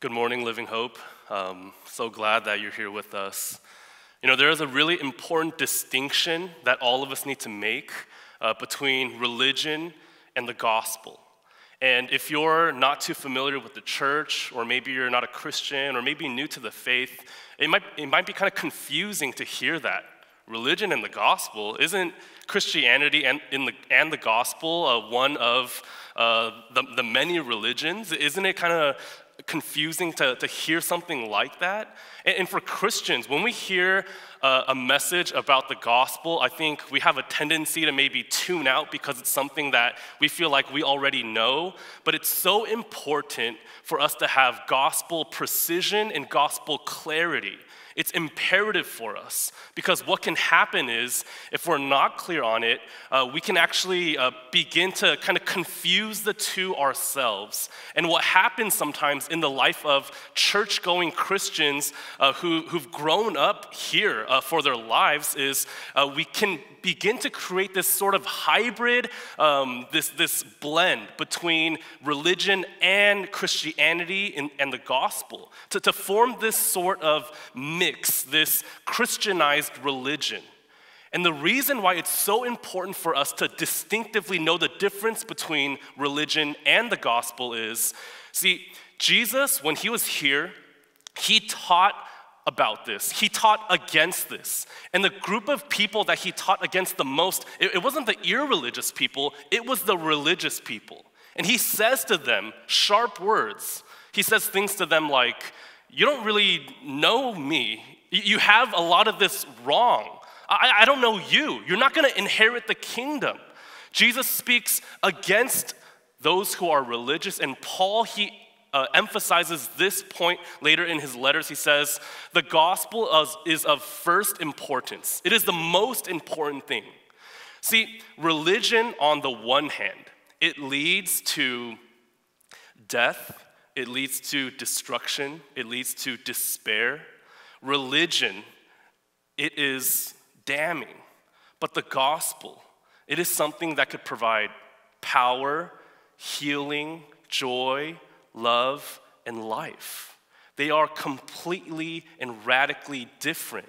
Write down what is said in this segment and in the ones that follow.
Good morning, Living Hope. Um, so glad that you're here with us. You know, there is a really important distinction that all of us need to make uh, between religion and the gospel. And if you're not too familiar with the church, or maybe you're not a Christian, or maybe new to the faith, it might, it might be kind of confusing to hear that. Religion and the gospel isn't Christianity and, in the, and the gospel uh, one of uh, the, the many religions? Isn't it kind of confusing to, to hear something like that. And, and for Christians, when we hear a message about the gospel, I think we have a tendency to maybe tune out because it's something that we feel like we already know. But it's so important for us to have gospel precision and gospel clarity. It's imperative for us because what can happen is if we're not clear on it, uh, we can actually uh, begin to kind of confuse the two ourselves. And what happens sometimes in the life of church going Christians uh, who, who've grown up here uh, for their lives is uh, we can begin to create this sort of hybrid, um, this, this blend between religion and Christianity and, and the gospel, to, to form this sort of mix, this Christianized religion. And the reason why it's so important for us to distinctively know the difference between religion and the gospel is see, Jesus, when he was here, he taught about this. He taught against this. And the group of people that he taught against the most, it, it wasn't the irreligious people, it was the religious people. And he says to them sharp words. He says things to them like, You don't really know me. You have a lot of this wrong. I, I don't know you. You're not going to inherit the kingdom. Jesus speaks against those who are religious, and Paul, he uh, emphasizes this point later in his letters. He says, The gospel is, is of first importance, it is the most important thing. See, religion, on the one hand, it leads to death, it leads to destruction, it leads to despair. Religion, it is damning. But the gospel, it is something that could provide power, healing, joy, love, and life. They are completely and radically different.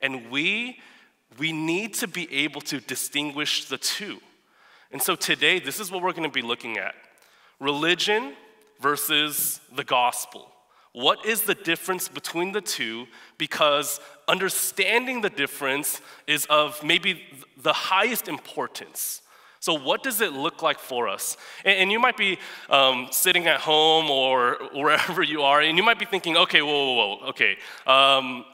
And we, we need to be able to distinguish the two. And so today, this is what we're going to be looking at religion versus the gospel. What is the difference between the two? Because understanding the difference is of maybe the highest importance. So, what does it look like for us? And, and you might be um, sitting at home or wherever you are, and you might be thinking, okay, whoa, whoa, whoa, okay. Um,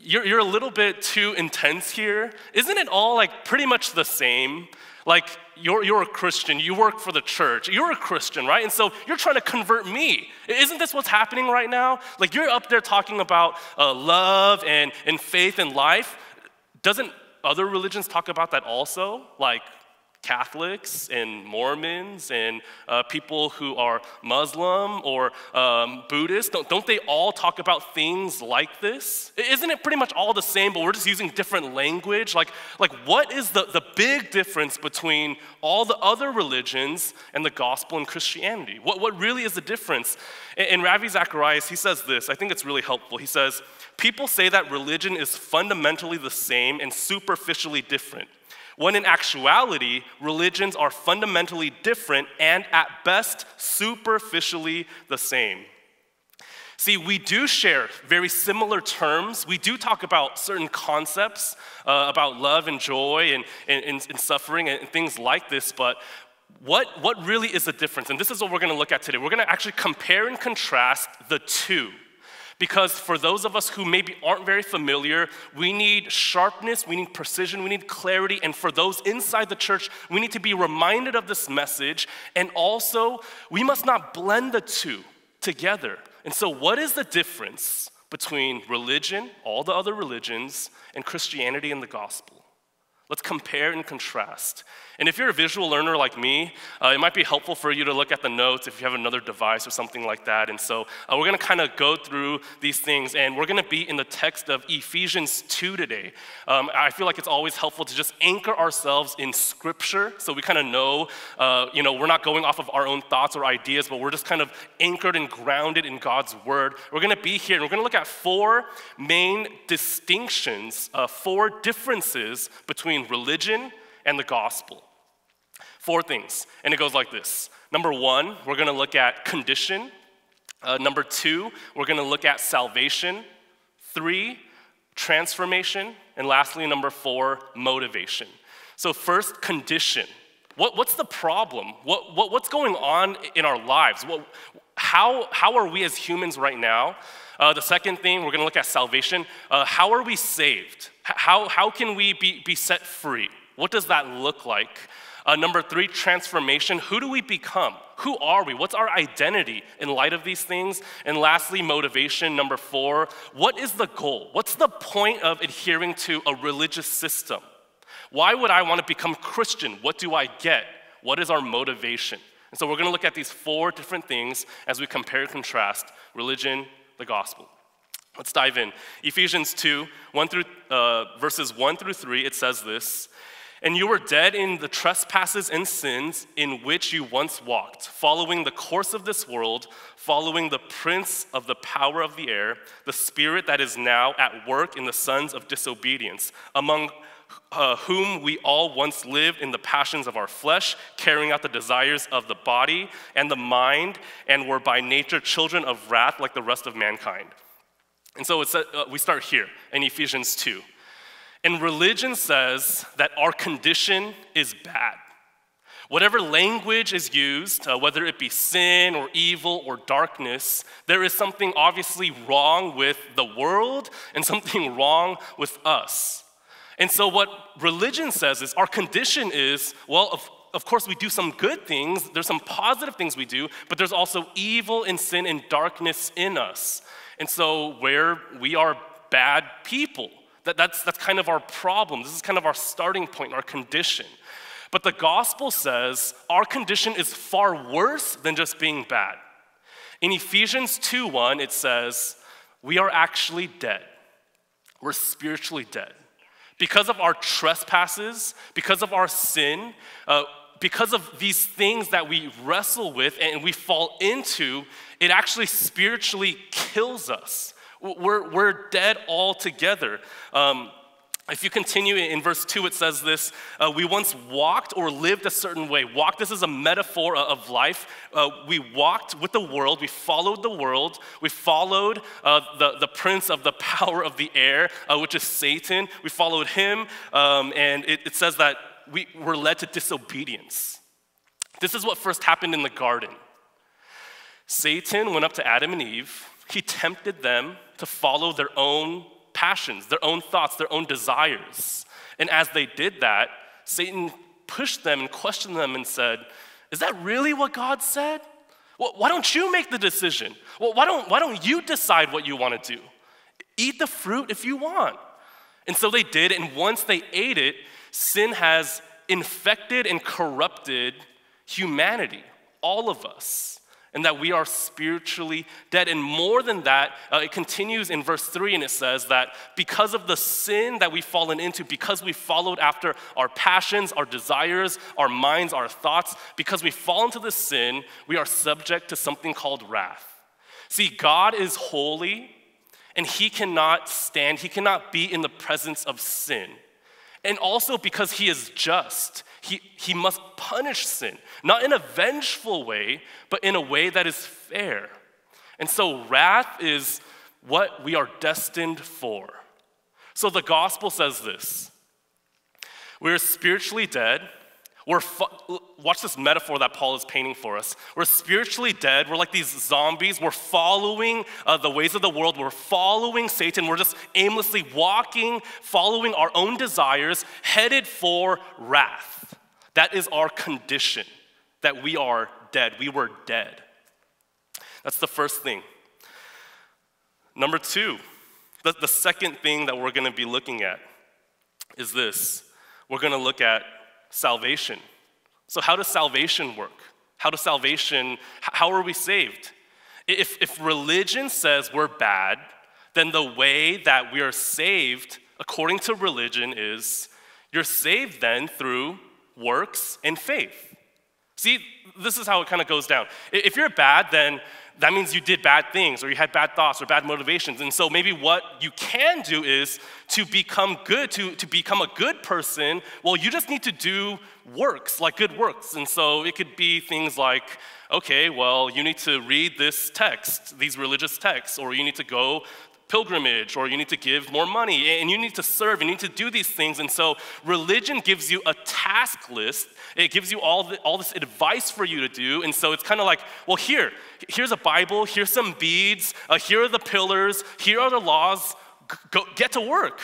you're, you're a little bit too intense here. Isn't it all like pretty much the same? Like, you're, you're a Christian, you work for the church, you're a Christian, right? And so you're trying to convert me. Isn't this what's happening right now? Like, you're up there talking about uh, love and, and faith and life. Doesn't other religions talk about that also? Like, Catholics and Mormons and uh, people who are Muslim or um, Buddhist, don't, don't they all talk about things like this? Isn't it pretty much all the same, but we're just using different language? Like, like what is the, the big difference between all the other religions and the gospel and Christianity? What, what really is the difference? And Ravi Zacharias, he says this, I think it's really helpful. He says, People say that religion is fundamentally the same and superficially different when in actuality, religions are fundamentally different and at best superficially the same. See, we do share very similar terms. We do talk about certain concepts uh, about love and joy and, and, and suffering and things like this, but what, what really is the difference? And this is what we're gonna look at today. We're gonna actually compare and contrast the two. Because for those of us who maybe aren't very familiar, we need sharpness, we need precision, we need clarity. And for those inside the church, we need to be reminded of this message. And also, we must not blend the two together. And so, what is the difference between religion, all the other religions, and Christianity and the gospel? Let's compare and contrast. And if you're a visual learner like me, uh, it might be helpful for you to look at the notes if you have another device or something like that. And so uh, we're going to kind of go through these things, and we're going to be in the text of Ephesians 2 today. Um, I feel like it's always helpful to just anchor ourselves in Scripture so we kind of know, uh, you know, we're not going off of our own thoughts or ideas, but we're just kind of anchored and grounded in God's Word. We're going to be here, and we're going to look at four main distinctions, uh, four differences between between religion and the gospel. Four things, and it goes like this. Number one, we're gonna look at condition. Uh, number two, we're gonna look at salvation. Three, transformation. And lastly, number four, motivation. So, first, condition. What, what's the problem? What, what, what's going on in our lives? What, how, how are we as humans right now? Uh, the second thing, we're going to look at salvation. Uh, how are we saved? How, how can we be, be set free? What does that look like? Uh, number three, transformation. Who do we become? Who are we? What's our identity in light of these things? And lastly, motivation. Number four, what is the goal? What's the point of adhering to a religious system? Why would I want to become Christian? What do I get? What is our motivation? And so we're going to look at these four different things as we compare and contrast religion, the gospel. Let's dive in. Ephesians 2, 1 through, uh, verses 1 through 3, it says this And you were dead in the trespasses and sins in which you once walked, following the course of this world, following the prince of the power of the air, the spirit that is now at work in the sons of disobedience, among uh, whom we all once lived in the passions of our flesh, carrying out the desires of the body and the mind, and were by nature children of wrath like the rest of mankind. And so uh, we start here in Ephesians 2. And religion says that our condition is bad. Whatever language is used, uh, whether it be sin or evil or darkness, there is something obviously wrong with the world and something wrong with us. And so, what religion says is our condition is well, of, of course, we do some good things, there's some positive things we do, but there's also evil and sin and darkness in us. And so, where we are bad people, that, that's, that's kind of our problem. This is kind of our starting point, our condition. But the gospel says our condition is far worse than just being bad. In Ephesians 2 1, it says, We are actually dead. We're spiritually dead. Because of our trespasses, because of our sin, uh, because of these things that we wrestle with and we fall into, it actually spiritually kills us. We're, we're dead altogether. Um, if you continue in verse 2, it says this uh, We once walked or lived a certain way. Walk, this is a metaphor of life. Uh, we walked with the world, we followed the world, we followed uh, the, the prince of the power of the air, uh, which is Satan. We followed him, um, and it, it says that we were led to disobedience. This is what first happened in the garden. Satan went up to Adam and Eve, he tempted them to follow their own passions, their own thoughts, their own desires. And as they did that, Satan pushed them and questioned them and said, Is that really what God said? Why don't you make the decision? Why don't, why don't you decide what you want to do? Eat the fruit if you want. And so they did, and once they ate it, sin has infected and corrupted humanity, all of us, and that we are spiritually dead. And more than that, uh, it continues in verse 3 and it says that because of the sin that we've fallen into, because we followed after our passions, our desires, our minds, our thoughts, because we fall into this sin, we are subject to something called wrath. See, God is holy and he cannot stand, he cannot be in the presence of sin. And also because he is just, he, he must punish sin, not in a vengeful way, but in a way that is fair. And so wrath is what we are destined for. So the gospel says this We're spiritually dead we're watch this metaphor that Paul is painting for us. We're spiritually dead. We're like these zombies. We're following uh, the ways of the world. We're following Satan. We're just aimlessly walking, following our own desires, headed for wrath. That is our condition, that we are dead. We were dead. That's the first thing. Number two, the, the second thing that we're going to be looking at is this we're going to look at salvation. So, how does salvation work? How does salvation, how are we saved? If, if religion says we're bad, then the way that we are saved according to religion is you're saved then through works and faith. See, this is how it kind of goes down. If you're bad, then that means you did bad things or you had bad thoughts or bad motivations. And so maybe what you can do is to become good, to, to become a good person, well, you just need to do works, like good works. And so it could be things like, okay, well, you need to read this text, these religious texts, or you need to go pilgrimage or you need to give more money and you need to serve and you need to do these things. And so religion gives you a task list. It gives you all, the, all this advice for you to do. And so it's kind of like, well, here, here's a Bible, here's some beads, uh, here are the pillars, here are the laws. Go, get to work.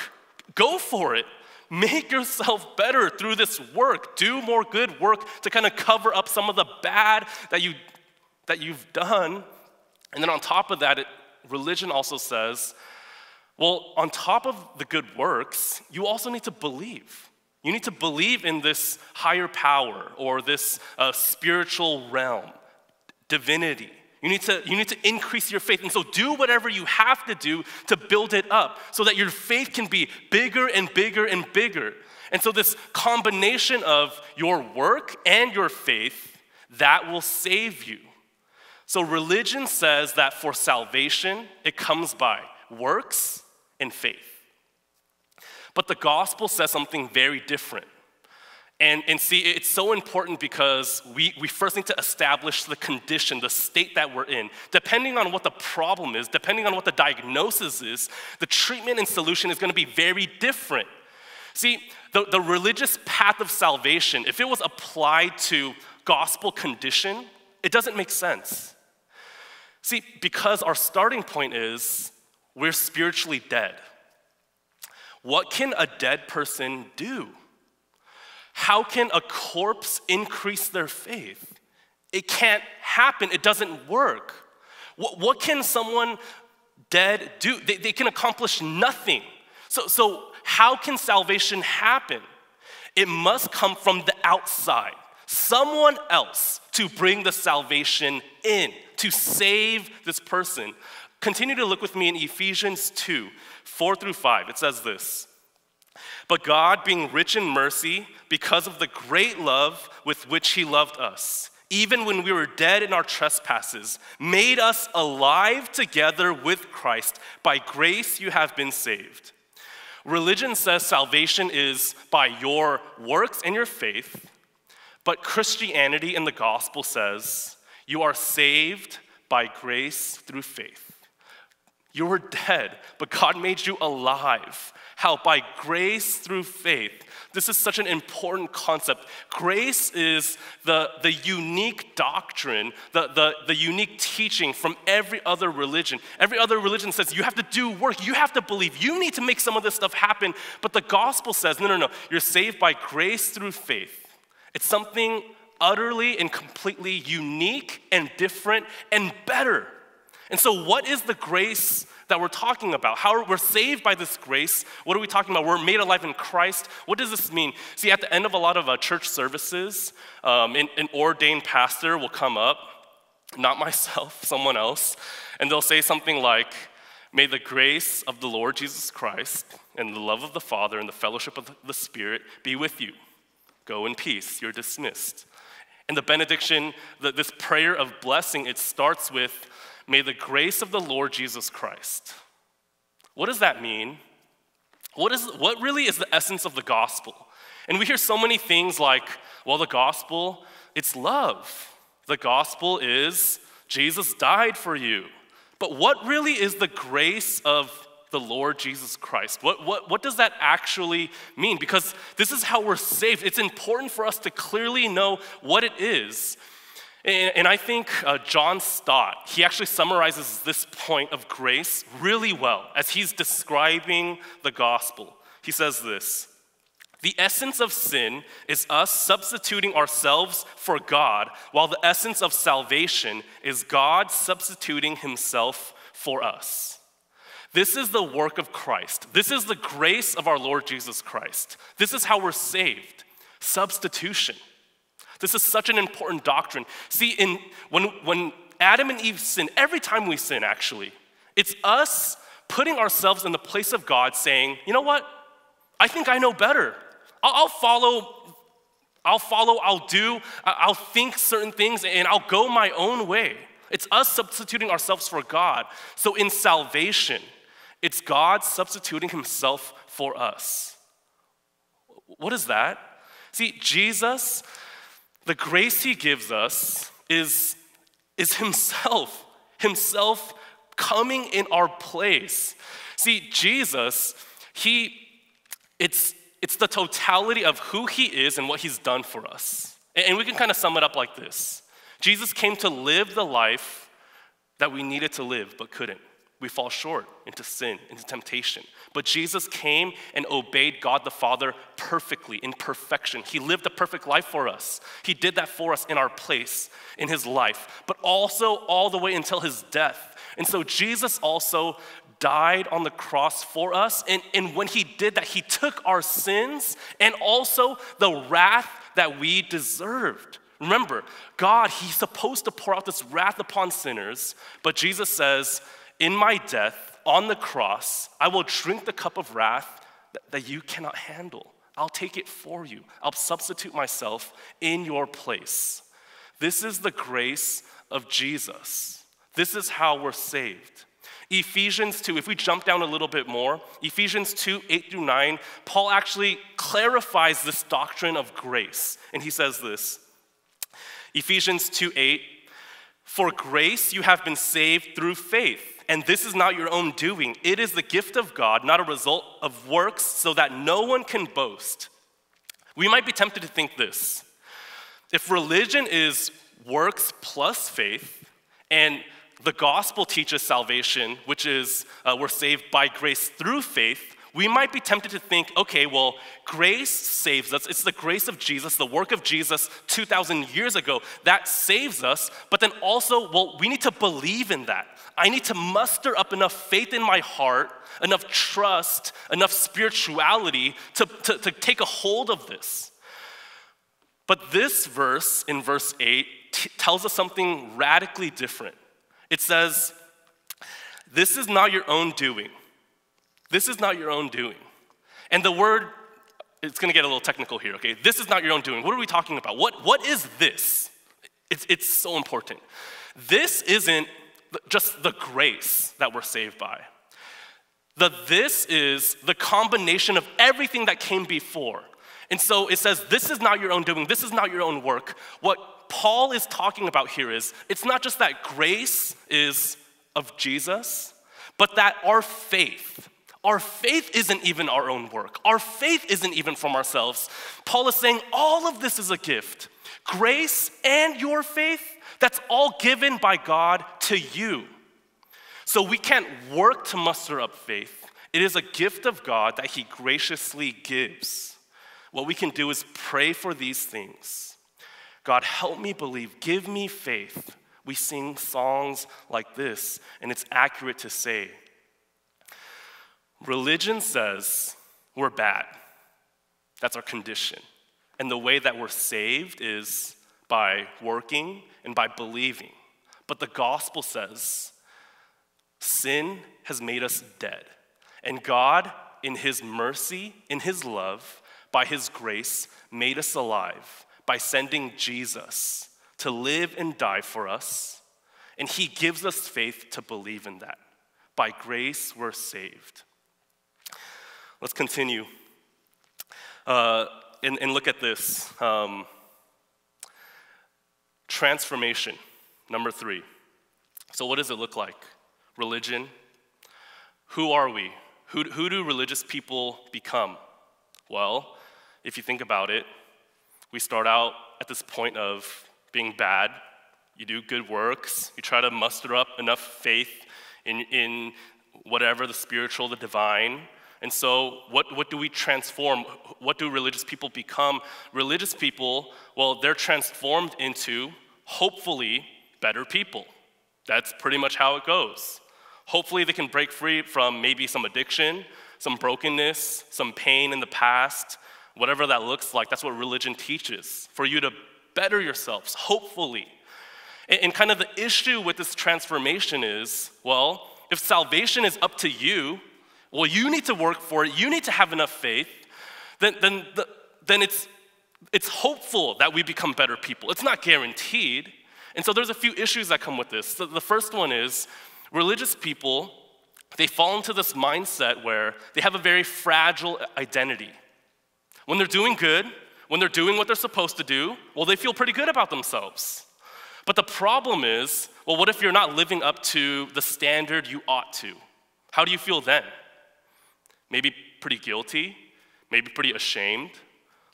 Go for it. Make yourself better through this work. Do more good work to kind of cover up some of the bad that, you, that you've done. And then on top of that, it, religion also says, well, on top of the good works, you also need to believe. You need to believe in this higher power or this uh, spiritual realm, divinity. You need, to, you need to increase your faith. And so do whatever you have to do to build it up so that your faith can be bigger and bigger and bigger. And so, this combination of your work and your faith, that will save you. So, religion says that for salvation, it comes by works and faith. But the gospel says something very different. And, and see, it's so important because we, we first need to establish the condition, the state that we're in. Depending on what the problem is, depending on what the diagnosis is, the treatment and solution is going to be very different. See, the, the religious path of salvation, if it was applied to gospel condition, it doesn't make sense. See, because our starting point is we're spiritually dead. What can a dead person do? How can a corpse increase their faith? It can't happen, it doesn't work. What, what can someone dead do? They, they can accomplish nothing. So, so, how can salvation happen? It must come from the outside, someone else to bring the salvation in to save this person. Continue to look with me in Ephesians 2 4 through 5. It says this But God, being rich in mercy, because of the great love with which He loved us, even when we were dead in our trespasses, made us alive together with Christ. By grace you have been saved. Religion says salvation is by your works and your faith, but Christianity and the gospel says you are saved by grace through faith. You were dead, but God made you alive. How? By grace through faith. This is such an important concept. Grace is the, the unique doctrine, the, the, the unique teaching from every other religion. Every other religion says you have to do work, you have to believe, you need to make some of this stuff happen. But the gospel says no, no, no, you're saved by grace through faith. It's something utterly and completely unique and different and better. And so, what is the grace that we're talking about? How we're saved by this grace? What are we talking about? We're made alive in Christ. What does this mean? See, at the end of a lot of uh, church services, um, an, an ordained pastor will come up, not myself, someone else, and they'll say something like, May the grace of the Lord Jesus Christ and the love of the Father and the fellowship of the Spirit be with you. Go in peace. You're dismissed. And the benediction, the, this prayer of blessing, it starts with, May the grace of the Lord Jesus Christ. What does that mean? What, is, what really is the essence of the gospel? And we hear so many things like, well, the gospel, it's love. The gospel is Jesus died for you. But what really is the grace of the Lord Jesus Christ. What, what, what does that actually mean? Because this is how we're saved. It's important for us to clearly know what it is. And, and I think uh, John Stott, he actually summarizes this point of grace really well as he's describing the gospel. He says this The essence of sin is us substituting ourselves for God, while the essence of salvation is God substituting himself for us. This is the work of Christ. This is the grace of our Lord Jesus Christ. This is how we're saved substitution. This is such an important doctrine. See, in, when, when Adam and Eve sin, every time we sin, actually, it's us putting ourselves in the place of God saying, you know what? I think I know better. I'll, I'll follow I'll follow, I'll do, I'll think certain things, and I'll go my own way. It's us substituting ourselves for God. So in salvation, it's God substituting himself for us. What is that? See, Jesus, the grace he gives us is, is himself, himself coming in our place. See, Jesus, he, it's, it's the totality of who he is and what he's done for us. And we can kind of sum it up like this Jesus came to live the life that we needed to live but couldn't. We fall short into sin, into temptation. But Jesus came and obeyed God the Father perfectly, in perfection. He lived a perfect life for us. He did that for us in our place, in his life, but also all the way until his death. And so Jesus also died on the cross for us. And, and when he did that, he took our sins and also the wrath that we deserved. Remember, God, he's supposed to pour out this wrath upon sinners, but Jesus says, In my death on the cross, I will drink the cup of wrath that, you cannot handle. I'll take it for you. I'll substitute myself in your place. This is the grace of Jesus. This is how we're saved. Ephesians 2, if we jump down a little bit more, Ephesians 2, 8 through 9, Paul actually clarifies this doctrine of grace. And he says this Ephesians 2, 8, for grace you have been saved through faith. And this is not your own doing. It is the gift of God, not a result of works, so that no one can boast. We might be tempted to think this if religion is works plus faith, and the gospel teaches salvation, which is uh, we're saved by grace through faith, we might be tempted to think, okay, well, grace saves us. It's the grace of Jesus, the work of Jesus 2,000 years ago that saves us. But then also, well, we need to believe in that. I need to muster up enough faith in my heart, enough trust, enough spirituality to, to, to take a hold of this. But this verse in verse 8 t- tells us something radically different. It says, This is not your own doing. This is not your own doing. And the word, it's gonna get a little technical here, okay? This is not your own doing. What are we talking about? What, what is this? It's, it's so important. This isn't just the grace that we're saved by. The this is the combination of everything that came before. And so it says, This is not your own doing, this is not your own work. What Paul is talking about here is it's not just that grace is of Jesus, but that our faith, our faith isn't even our own work. Our faith isn't even from ourselves. Paul is saying all of this is a gift. Grace and your faith, that's all given by God to you. So we can't work to muster up faith. It is a gift of God that He graciously gives. What we can do is pray for these things. God, help me believe, give me faith. We sing songs like this, and it's accurate to say religion says we're bad. That's our condition. And the way that we're saved is by working and by believing. But the gospel says sin has made us dead. And God, in His mercy, in His love, by His grace, made us alive by sending Jesus to live and die for us. And he gives us faith to believe in that. By grace, we're saved. Let's continue uh, and, and, look at this. Um, transformation, number three. So, what does it look like? Religion. Who are we? Who, who do religious people become? Well, if you think about it, we start out at this point of being bad. You do good works. You try to muster up enough faith in, in whatever the spiritual, the divine. And so, what, what do we transform? What do religious people become? Religious people, well, they're transformed into, hopefully, better people. That's pretty much how it goes. Hopefully, they can break free from maybe some addiction, some brokenness, some pain in the past, whatever that looks like. That's what religion teaches for you to better yourselves, hopefully. And, kind of the issue with this transformation is well, if salvation is up to you, well, you need to work for it, you need to have enough faith, then, then, the, then it's, it's hopeful that we become better people. It's not guaranteed. And so there's a few issues that come with this. So the first one is religious people, they fall into this mindset where they have a very fragile identity. When they're doing good, when they're doing what they're supposed to do, well, they feel pretty good about themselves. But the problem is, well, what if you're not living up to the standard you ought to? How do you feel then? Maybe pretty guilty, maybe pretty ashamed,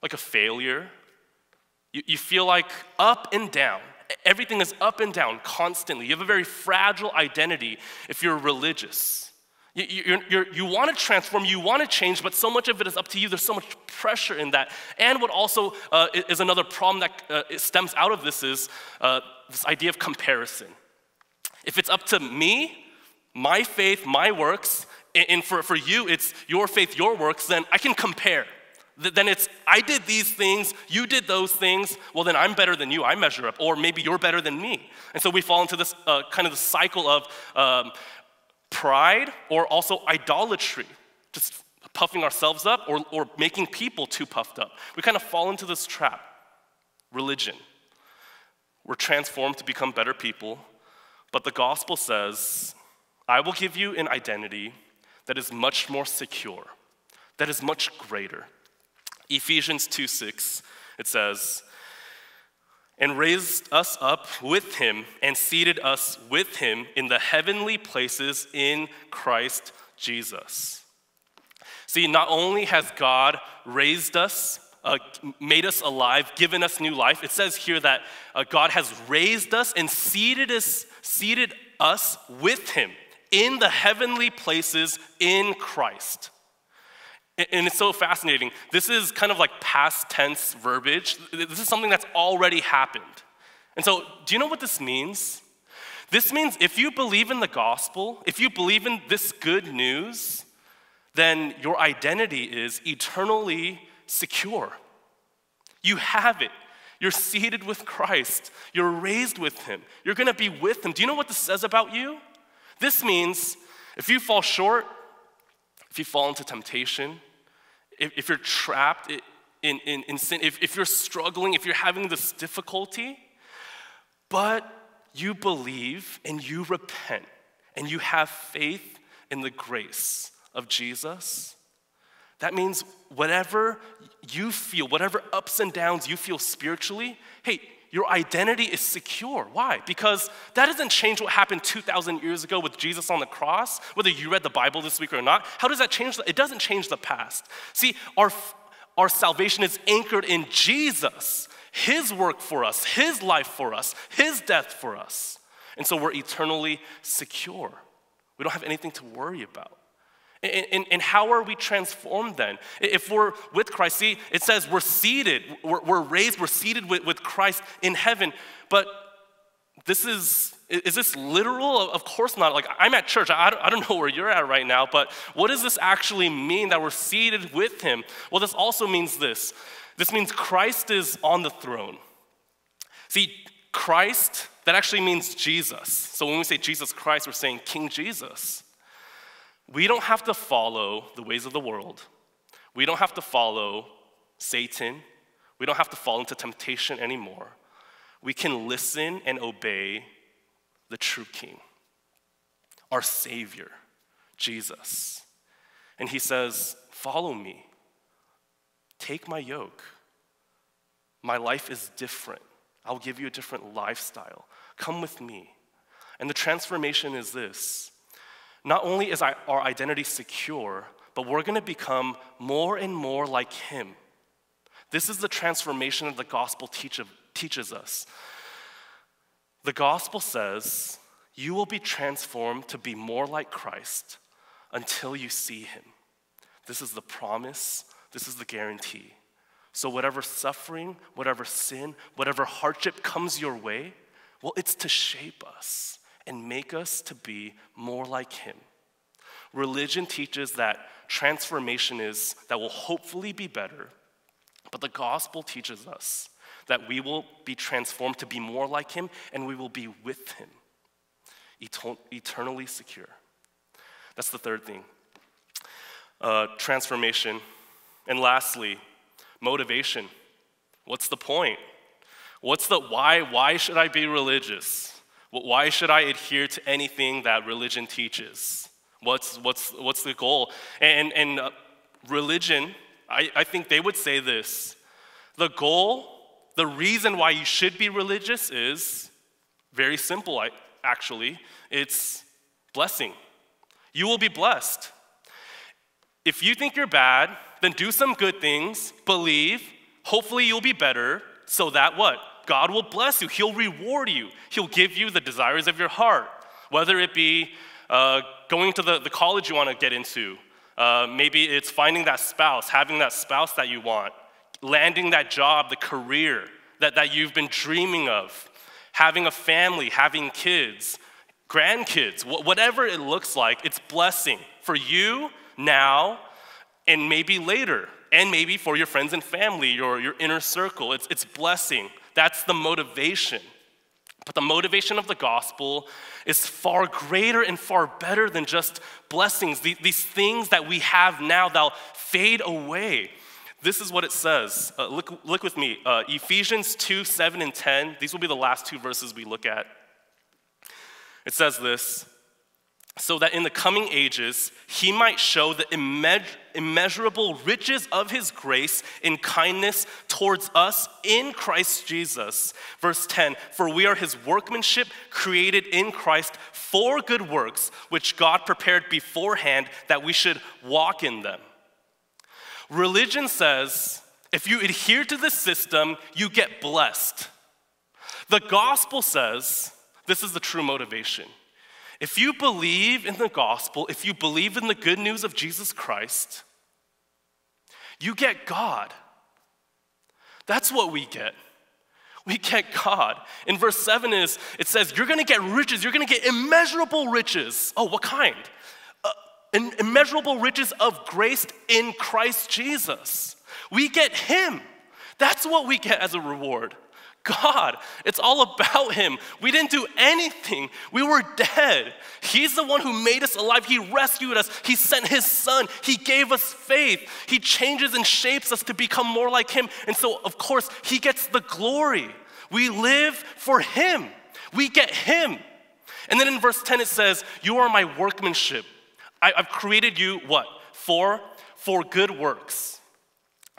like a failure. You, you feel like up and down. Everything is up and down constantly. You have a very fragile identity if you're religious. You, you, you, you want to transform, you want to change, but so much of it is up to you. There's so much pressure in that. And what also uh, is another problem that uh, stems out of this is uh, this idea of comparison. If it's up to me, my faith, my works, and for, for you, it's your faith, your works, then I can compare then it's, I did these things, you did those things, well, then I'm better than you, I measure up, or maybe you're better than me. And so we fall into this uh, kind of the cycle of um, pride or also idolatry, just puffing ourselves up or, or making people too puffed up. We kind of fall into this trap religion. We're transformed to become better people, but the gospel says, I will give you an identity that is much more secure, that is much greater. Ephesians 2 6, it says, and raised us up with him and seated us with him in the heavenly places in Christ Jesus. See, not only has God raised us, uh, made us alive, given us new life, it says here that uh, God has raised us and seated us, seated us with him in the heavenly places in Christ. And it's so fascinating. This is kind of like past tense verbiage. This is something that's already happened. And so, do you know what this means? This means if you believe in the gospel, if you believe in this good news, then your identity is eternally secure. You have it. You're seated with Christ. You're raised with Him. You're going to be with Him. Do you know what this says about you? This means if you fall short, if you fall into temptation, if, if you're trapped in, in, in sin, if, if you're struggling, if you're having this difficulty, but you believe and you repent and you have faith in the grace of Jesus, that means whatever you feel, whatever ups and downs you feel spiritually, hey, your identity is secure. Why? Because that doesn't change what happened 2,000 years ago with Jesus on the cross, whether you read the Bible this week or not. How does that change? The, It doesn't change the past. See, our, our salvation is anchored in Jesus, His work for us, His life for us, His death for us. And so we're eternally secure. We don't have anything to worry about. And, and, and, how are we transformed then? If we're with Christ, see, it says we're seated, we're, we're raised, we're seated with, with Christ in heaven. But this is, is this literal? Of course not. Like, I'm at church. I don't, I don't know where you're at right now, but what does this actually mean that we're seated with Him? Well, this also means this this means Christ is on the throne. See, Christ, that actually means Jesus. So when we say Jesus Christ, we're saying King Jesus. We don't have to follow the ways of the world. We don't have to follow Satan. We don't have to fall into temptation anymore. We can listen and obey the true King, our Savior, Jesus. And he says, Follow me, take my yoke. My life is different. I'll give you a different lifestyle. Come with me. And the transformation is this not only is our identity secure, but we're going to become more and more like Him. This is the transformation that the gospel teach, teaches us. The gospel says you will be transformed to be more like Christ until you see Him. This is the promise, this is the guarantee. So, whatever suffering, whatever sin, whatever hardship comes your way, well, it's to shape us and make us to be more like Him. Religion teaches that transformation is that will hopefully be better, but the gospel teaches us that we will be transformed to be more like Him and we will be with Him, eternally secure. That's the third thing. Uh, transformation. And lastly, motivation. What's the point? What's the why? Why should I be religious? Why should I adhere to anything that religion teaches? What's, what's, what's the goal? And, and uh, religion, I, I think they would say this the goal, the reason why you should be religious is very simple, actually. It's blessing. You will be blessed. If you think you're bad, then do some good things, believe, hopefully you'll be better, so that what? God will bless you. He'll reward you. He'll give you the desires of your heart, whether it be uh, going to the, the college you want to get into. Uh, maybe it's finding that spouse, having that spouse that you want, landing that job, the career that, that you've been dreaming of, having a family, having kids, grandkids, wh- whatever it looks like, it's blessing for you now and maybe later, and maybe for your friends and family, your, your inner circle. It's, it's blessing. That's the motivation. But the motivation of the gospel is far greater and far better than just blessings, these, things that we have now that'll fade away. This is what it says. Uh, look, look with me. Uh, Ephesians 2 7 and 10. These will be the last two verses we look at. It says this so that in the coming ages he might show the immeasurable riches of his grace in kindness towards us in Christ Jesus. Verse 10 For we are his workmanship, created in Christ for good works, which God prepared beforehand that we should walk in them. Religion says if you adhere to the system, you get blessed. The gospel says this is the true motivation if you believe in the gospel, if you believe in the good news of Jesus Christ, you get God. That's what we get. We get God. In verse 7 is it says you're going to get riches, you're going to get immeasurable riches. Oh, what kind? Uh, immeasurable riches of grace in Christ Jesus. We get him. That's what we get as a reward. God. It's all about Him. We didn't do anything, we were dead. He's the one who made us alive. He rescued us. He sent His Son. He gave us faith. He changes and shapes us to become more like Him. And so, of course, He gets the glory. We live for Him, we get Him. And then in verse 10 it says, You are my workmanship. I, have created you what? For? For good works.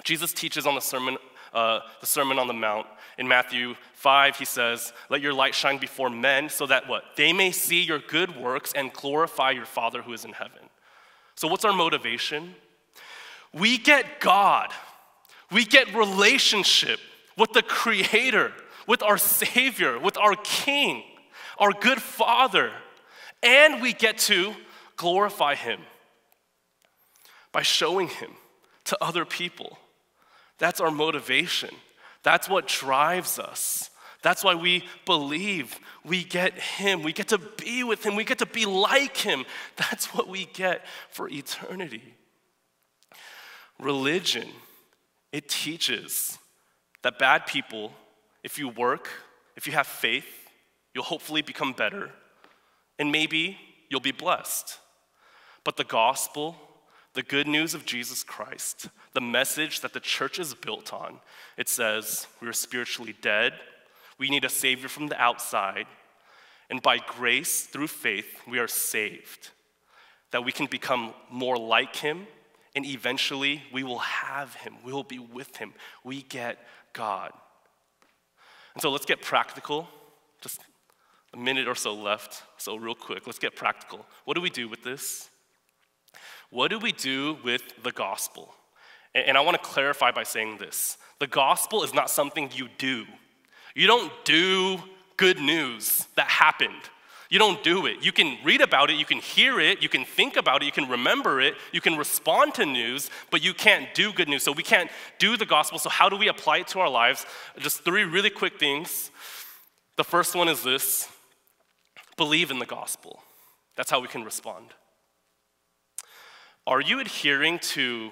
Jesus teaches on the Sermon, uh, the Sermon on the Mount in Matthew 5, he says, Let your light shine before men so that what? They may see your good works and glorify your Father who is in heaven. So, what's our motivation? We get God, we get relationship with the Creator, with our Savior, with our King, our good Father, and we get to glorify Him by showing Him to other people. That's our motivation. That's what drives us. That's why we believe we get Him. We get to be with Him. We get to be like Him. That's what we get for eternity. Religion, it teaches that bad people, if you work, if you have faith, you'll hopefully become better, and maybe you'll be blessed. But the gospel, the good news of Jesus Christ, the message that the church is built on, it says we are spiritually dead, we need a Savior from the outside, and by grace, through faith, we are saved. That we can become more like Him, and eventually we will have Him, we will be with Him. We get God. And so let's get practical. Just a minute or so left, so real quick, let's get practical. What do we do with this? What do we do with the gospel? And I want to clarify by saying this the gospel is not something you do. You don't do good news that happened. You don't do it. You can read about it, you can hear it, you can think about it, you can remember it, you can respond to news, but you can't do good news. So we can't do the gospel. So, how do we apply it to our lives? Just three really quick things. The first one is this believe in the gospel. That's how we can respond. Are you adhering to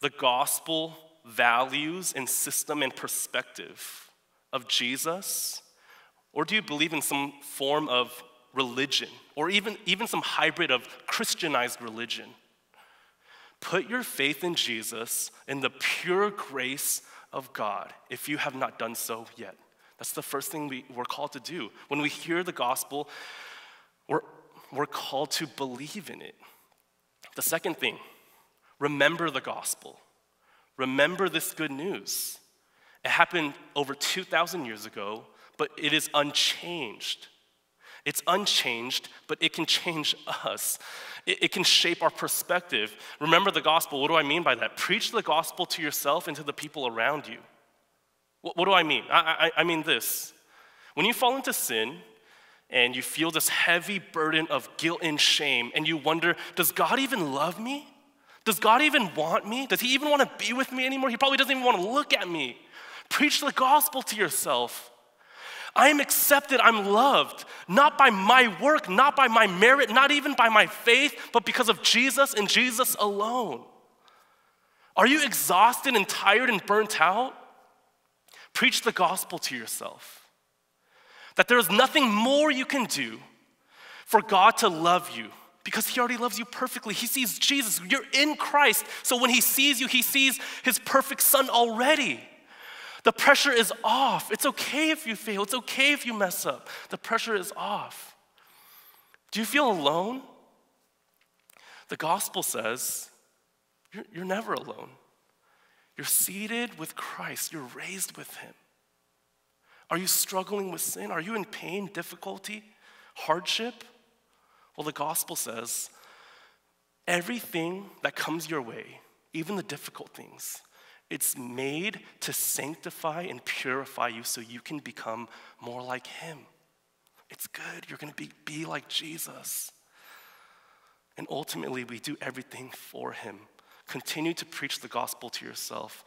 the gospel values and system and perspective of Jesus? Or do you believe in some form of religion or even, even some hybrid of Christianized religion? Put your faith in Jesus in the pure grace of God if you have not done so yet. That's the first thing we, we're called to do. When we hear the gospel, we're, we're called to believe in it. The second thing, remember the gospel. Remember this good news. It happened over 2,000 years ago, but it is unchanged. It's unchanged, but it can change us. It, it, can shape our perspective. Remember the gospel. What do I mean by that? Preach the gospel to yourself and to the people around you. What, what do I mean? I, I, I mean this. When you fall into sin, and you feel this heavy burden of guilt and shame, and you wonder, does God even love me? Does God even want me? Does He even want to be with me anymore? He probably doesn't even want to look at me. Preach the gospel to yourself. I am accepted, I'm loved, not by my work, not by my merit, not even by my faith, but because of Jesus and Jesus alone. Are you exhausted and tired and burnt out? Preach the gospel to yourself. That there is nothing more you can do for God to love you because He already loves you perfectly. He sees Jesus. You're in Christ. So when He sees you, He sees His perfect Son already. The pressure is off. It's okay if you fail, it's okay if you mess up. The pressure is off. Do you feel alone? The gospel says you're, you're never alone. You're seated with Christ, you're raised with Him. Are you struggling with sin? Are you in pain, difficulty, hardship? Well, the gospel says everything that comes your way, even the difficult things, it's made to sanctify and purify you so you can become more like Him. It's good. You're going to be, be like Jesus. And ultimately, we do everything for Him. Continue to preach the gospel to yourself.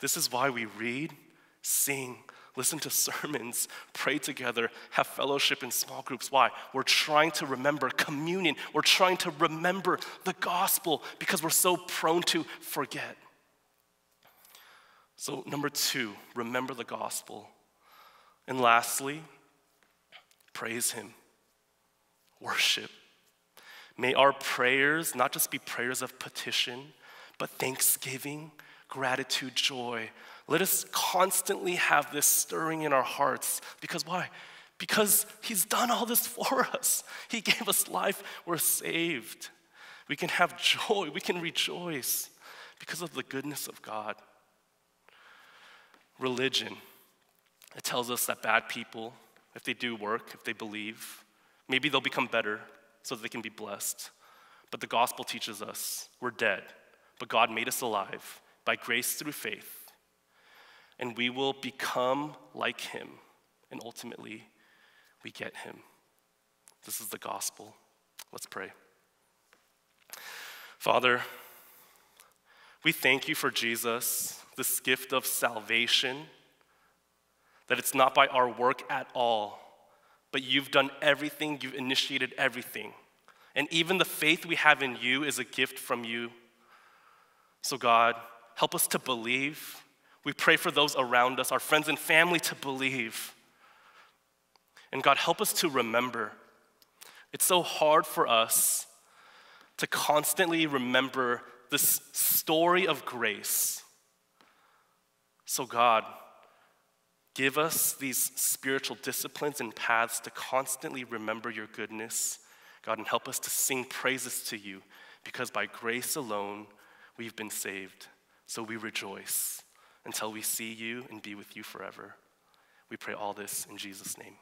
This is why we read, sing, listen to sermons, pray together, have fellowship in small groups. Why? We're trying to remember communion. We're trying to remember the gospel because we're so prone to forget. So, number two, remember the gospel. And lastly, praise Him, worship. May our prayers not just be prayers of petition, but thanksgiving, gratitude, joy. Let us constantly have this stirring in our hearts. Because why? Because He's done all this for us. He gave us life, we're saved. We can have joy, we can rejoice because of the goodness of God religion. It tells us that bad people, if they do work, if they believe, maybe they'll become better so that they can be blessed. But the gospel teaches us we're dead, but God made us alive by grace through faith. And we will become like him, and ultimately, we get him. This is the gospel. Let's pray. Father, we thank you for Jesus this gift of salvation, that it's not by our work at all, but you've done everything, you've initiated everything. And even the faith we have in you is a gift from you. So, God, help us to believe. We pray for those around us, our friends and family, to believe. And God, help us to remember. It's so hard for us to constantly remember this story of grace so, God, give us these spiritual disciplines and paths to constantly remember your goodness, God, and help us to sing praises to you because by grace alone we've been saved. So we rejoice until we see you and be with you forever. We pray all this in Jesus' name.